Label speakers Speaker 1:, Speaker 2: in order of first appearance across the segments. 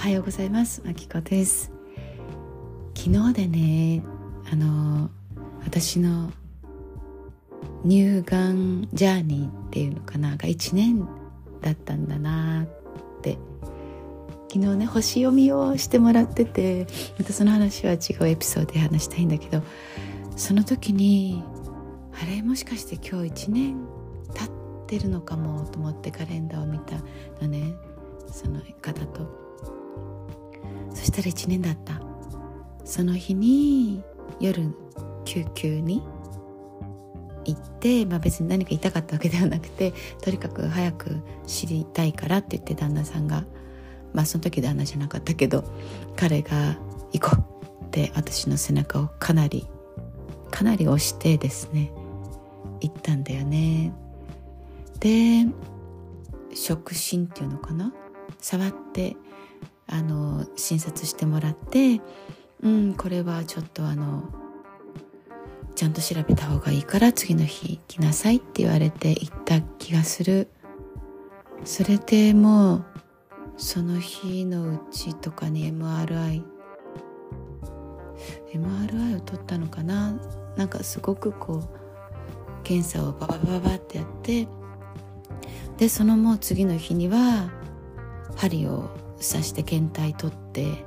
Speaker 1: はようございます。まきこです。昨日でねあの私の乳がんジャーニーっていうのかなが1年だったんだなって。昨日ね星読みをしてもらっててまたその話は違うエピソードで話したいんだけどその時にあれもしかして今日1年経ってるのかもと思ってカレンダーを見たのねその方と。そしたら1年だった。その日に夜救急に行って、まあ、別に何か痛かったわけではなくてとにかく早く知りたいからって言って旦那さんがまあその時旦那じゃなかったけど彼が「行こう」って私の背中をかなりかなり押してですね行ったんだよね。で触診っていうのかな？触ってあの診察してもらってうんこれはちょっとあのちゃんと調べた方がいいから次の日来なさいって言われて行った気がする。それでもうその日のうちとかに MRI MRI を取ったのかな？なんかすごくこう検査をババババってやってでそのもう次の日には針を刺して検体取って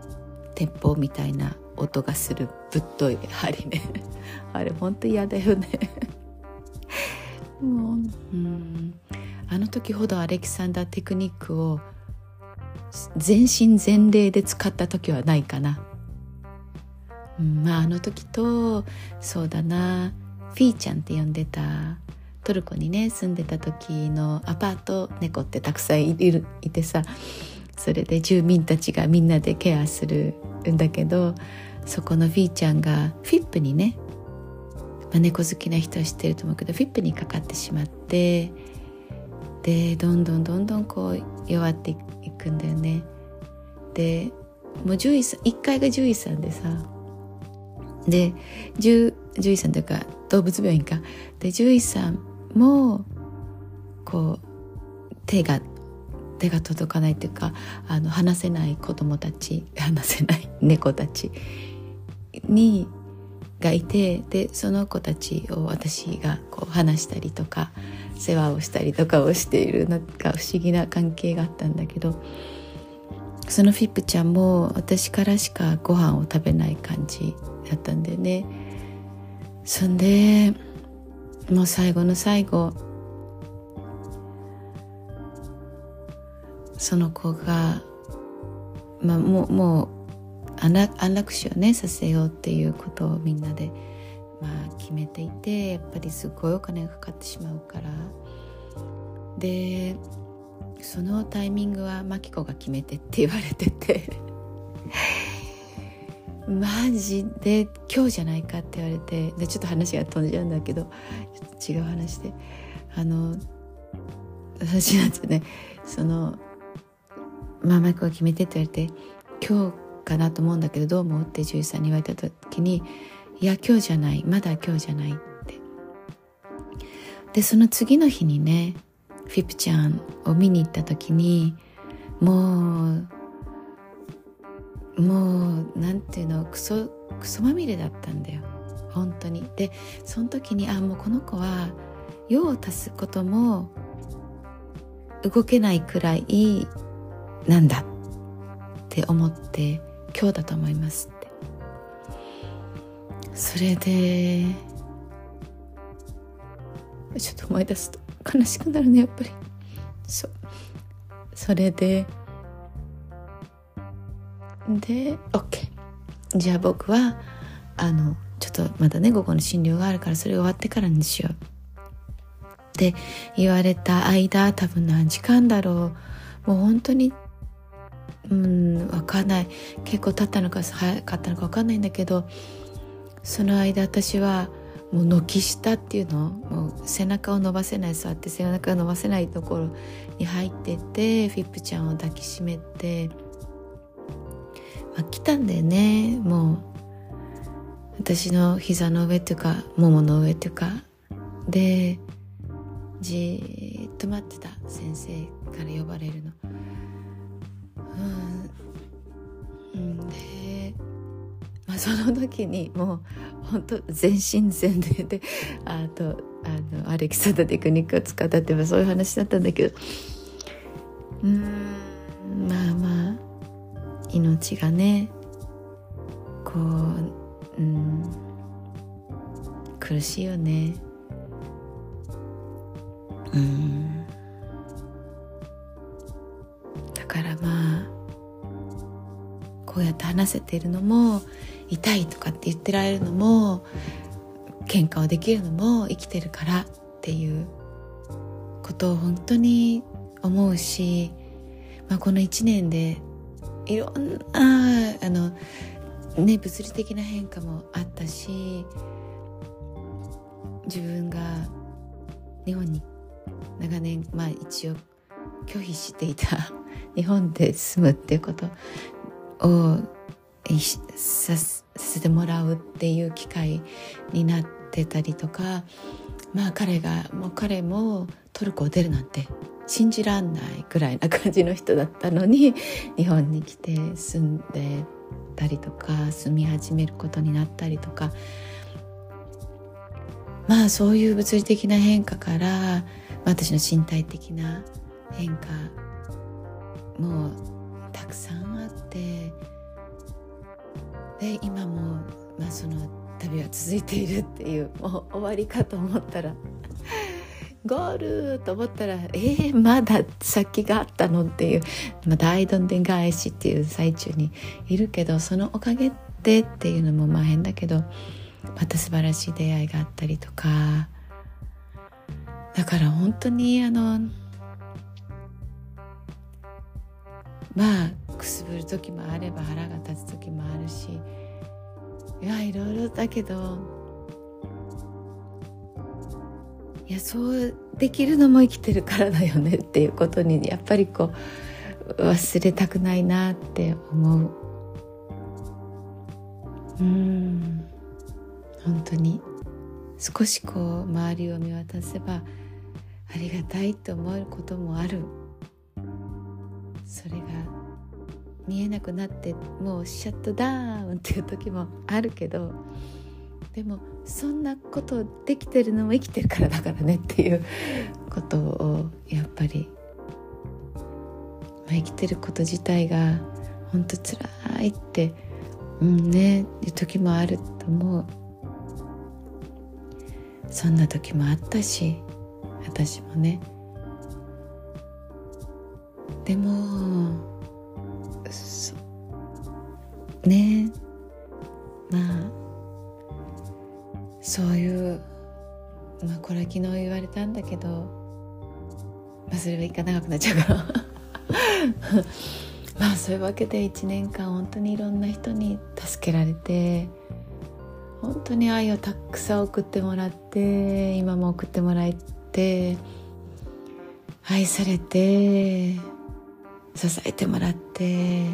Speaker 1: 鉄砲みたいな音がするぶっとい針ね。あれほんと嫌だよね。もう。うん。あの時ほどアレキサンダーテクニックを全身全霊で使った時はないかな、うん、まああの時とそうだな。フィーちゃんって呼んでたトルコにね住んでた時のアパート猫ってたくさんいるいてさそれで住民たちがみんなでケアするんだけどそこのフィーちゃんがフィップにね、まあ、猫好きな人は知ってると思うけどフィップにかかってしまってでどんどんどんどんこう弱っていくんだよね。でもう獣医さん1階が獣医さんでさで獣医さんというか動物病院か。で獣医さんもこう手が手が届かないというかあの話せない子供たち 話せない猫たちにがいてでその子たちを私がこう話したりとか世話をしたりとかをしているなんか不思議な関係があったんだけどそのフィップちゃんも私からしかご飯を食べない感じだったんだよね。そんでもう最後の最後その子が、まあ、もうもう安楽安楽死をねさせようっていうことをみんなで、まあ、決めていてやっぱりすごいお金がかかってしまうから。でそのタイミングはマキコが決めてって言われてて。マジで今日じゃないかって言われてでちょっと話が飛んじゃうんだけど違う話で。あの私なんてねそのまあ、マイクが決めてって言われて今日かなと思うんだけどどう思うって獣医さんに言われた時にいや今日じゃないまだ今日じゃないって。でその次の日にねフィプちゃんを見に行った時にもうもうなんていうのクソクソまみれだったんだよ。本当に。でその時にあもうこの子は用を足すことも動けないくらいなんだって思って今日だと思いますって。それでちょっと思い出すと悲しくなるねやっぱり。そう。それでで OK じゃあ僕はあのちょっとまだね午後の診療があるからそれ終わってからにしよう。って言われた間多分何時間だろう。もう本当にうん分かんない。結構経ったのか早かったのか分かんないんだけどその間私はもう軒下っていうのもう背中を伸ばせない座って背中を伸ばせないところに入っててフィップちゃんを抱きしめて、まあ、来たんだよね。もう私の膝の上っていうかももの上っていうか。でじーっと待ってた。先生から呼ばれるの。うん。で、まあ、その時にもう本当全身全霊で あとあのアレキサンダーテクニックを使ったってそういう話だったんだけど。うんまあまあ命がねこう、うん、苦しいよね。うん。だからまあこうやって話せてるのも痛いとかって言ってられるのも喧嘩をできるのも生きてるからっていうことを本当に思うし、まあ、この1年でいろんなあの、ね、物理的な変化もあったし自分が日本に長年、まあ、一応拒否していた日本で住むっていうことをさせてもらうっていう機会になってたりとかまあ彼がもう彼もトルコを出るなんて信じらんないぐらいな感じの人だったのに 日本に来て住んでたりとか住み始めることになったりとか。まあそういう物理的な変化から私の身体的な変化もたくさんてで今も、まあ、その旅は続いているっていうもう終わりかと思ったら ゴールと思ったらえー、まだ先があったのっていう、まあ、大どんでん返しっていう最中にいるけどそのおかげでっていうのもまあ変だけどまた素晴らしい出会いがあったりとかだから本当にあのまあくすぶる時もあれば腹が立つ時もあるしいやいろいろだけどいやそうできるのも生きてるからだよねっていうことにやっぱりこう忘れたくないなって思う。うん。本当に。少しこう周りを見渡せばありがたいって思えることもある。それが見えなくなってもうシャットダウンっていう時もあるけどでもそんなことできてるのも生きてるからだからねっていうことをやっぱり、まあ、生きてること自体が本当つらいってうんねいう時もあると思う。そんな時もあったし私もね。でもね。まあそういうまあこれは昨日言われたんだけど、まあ、それはいか長くなっちゃうから。まあそういうわけで1年間本当にいろんな人に助けられて本当に愛をたくさん送ってもらって今も送ってもらえて愛されて支えてもらって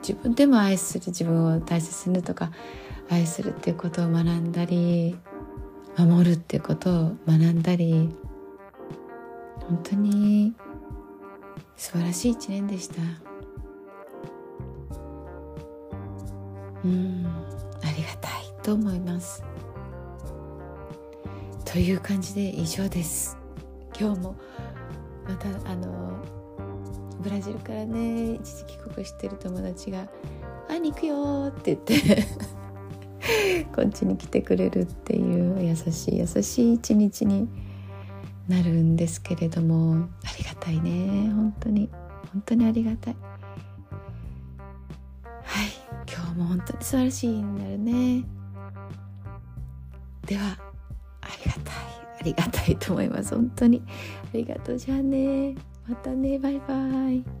Speaker 1: 自分でも愛する自分を大切にとか愛するっていうことを学んだり守るっていうことを学んだり本当に素晴らしい一年でした。うんありがたいと思います。という感じで以上です。今日もまたあのブラジルからね一時帰国してる友達が「会いに行くよ」って言って こっちに来てくれるっていう優しい優しい一日になるんですけれどもありがたいね本当に。本当にありがたい。はい今日も本当に素晴らしいになるね。ではありがたいありがたいと思います。本当に。ありがとうじゃあね。またねバイバイ。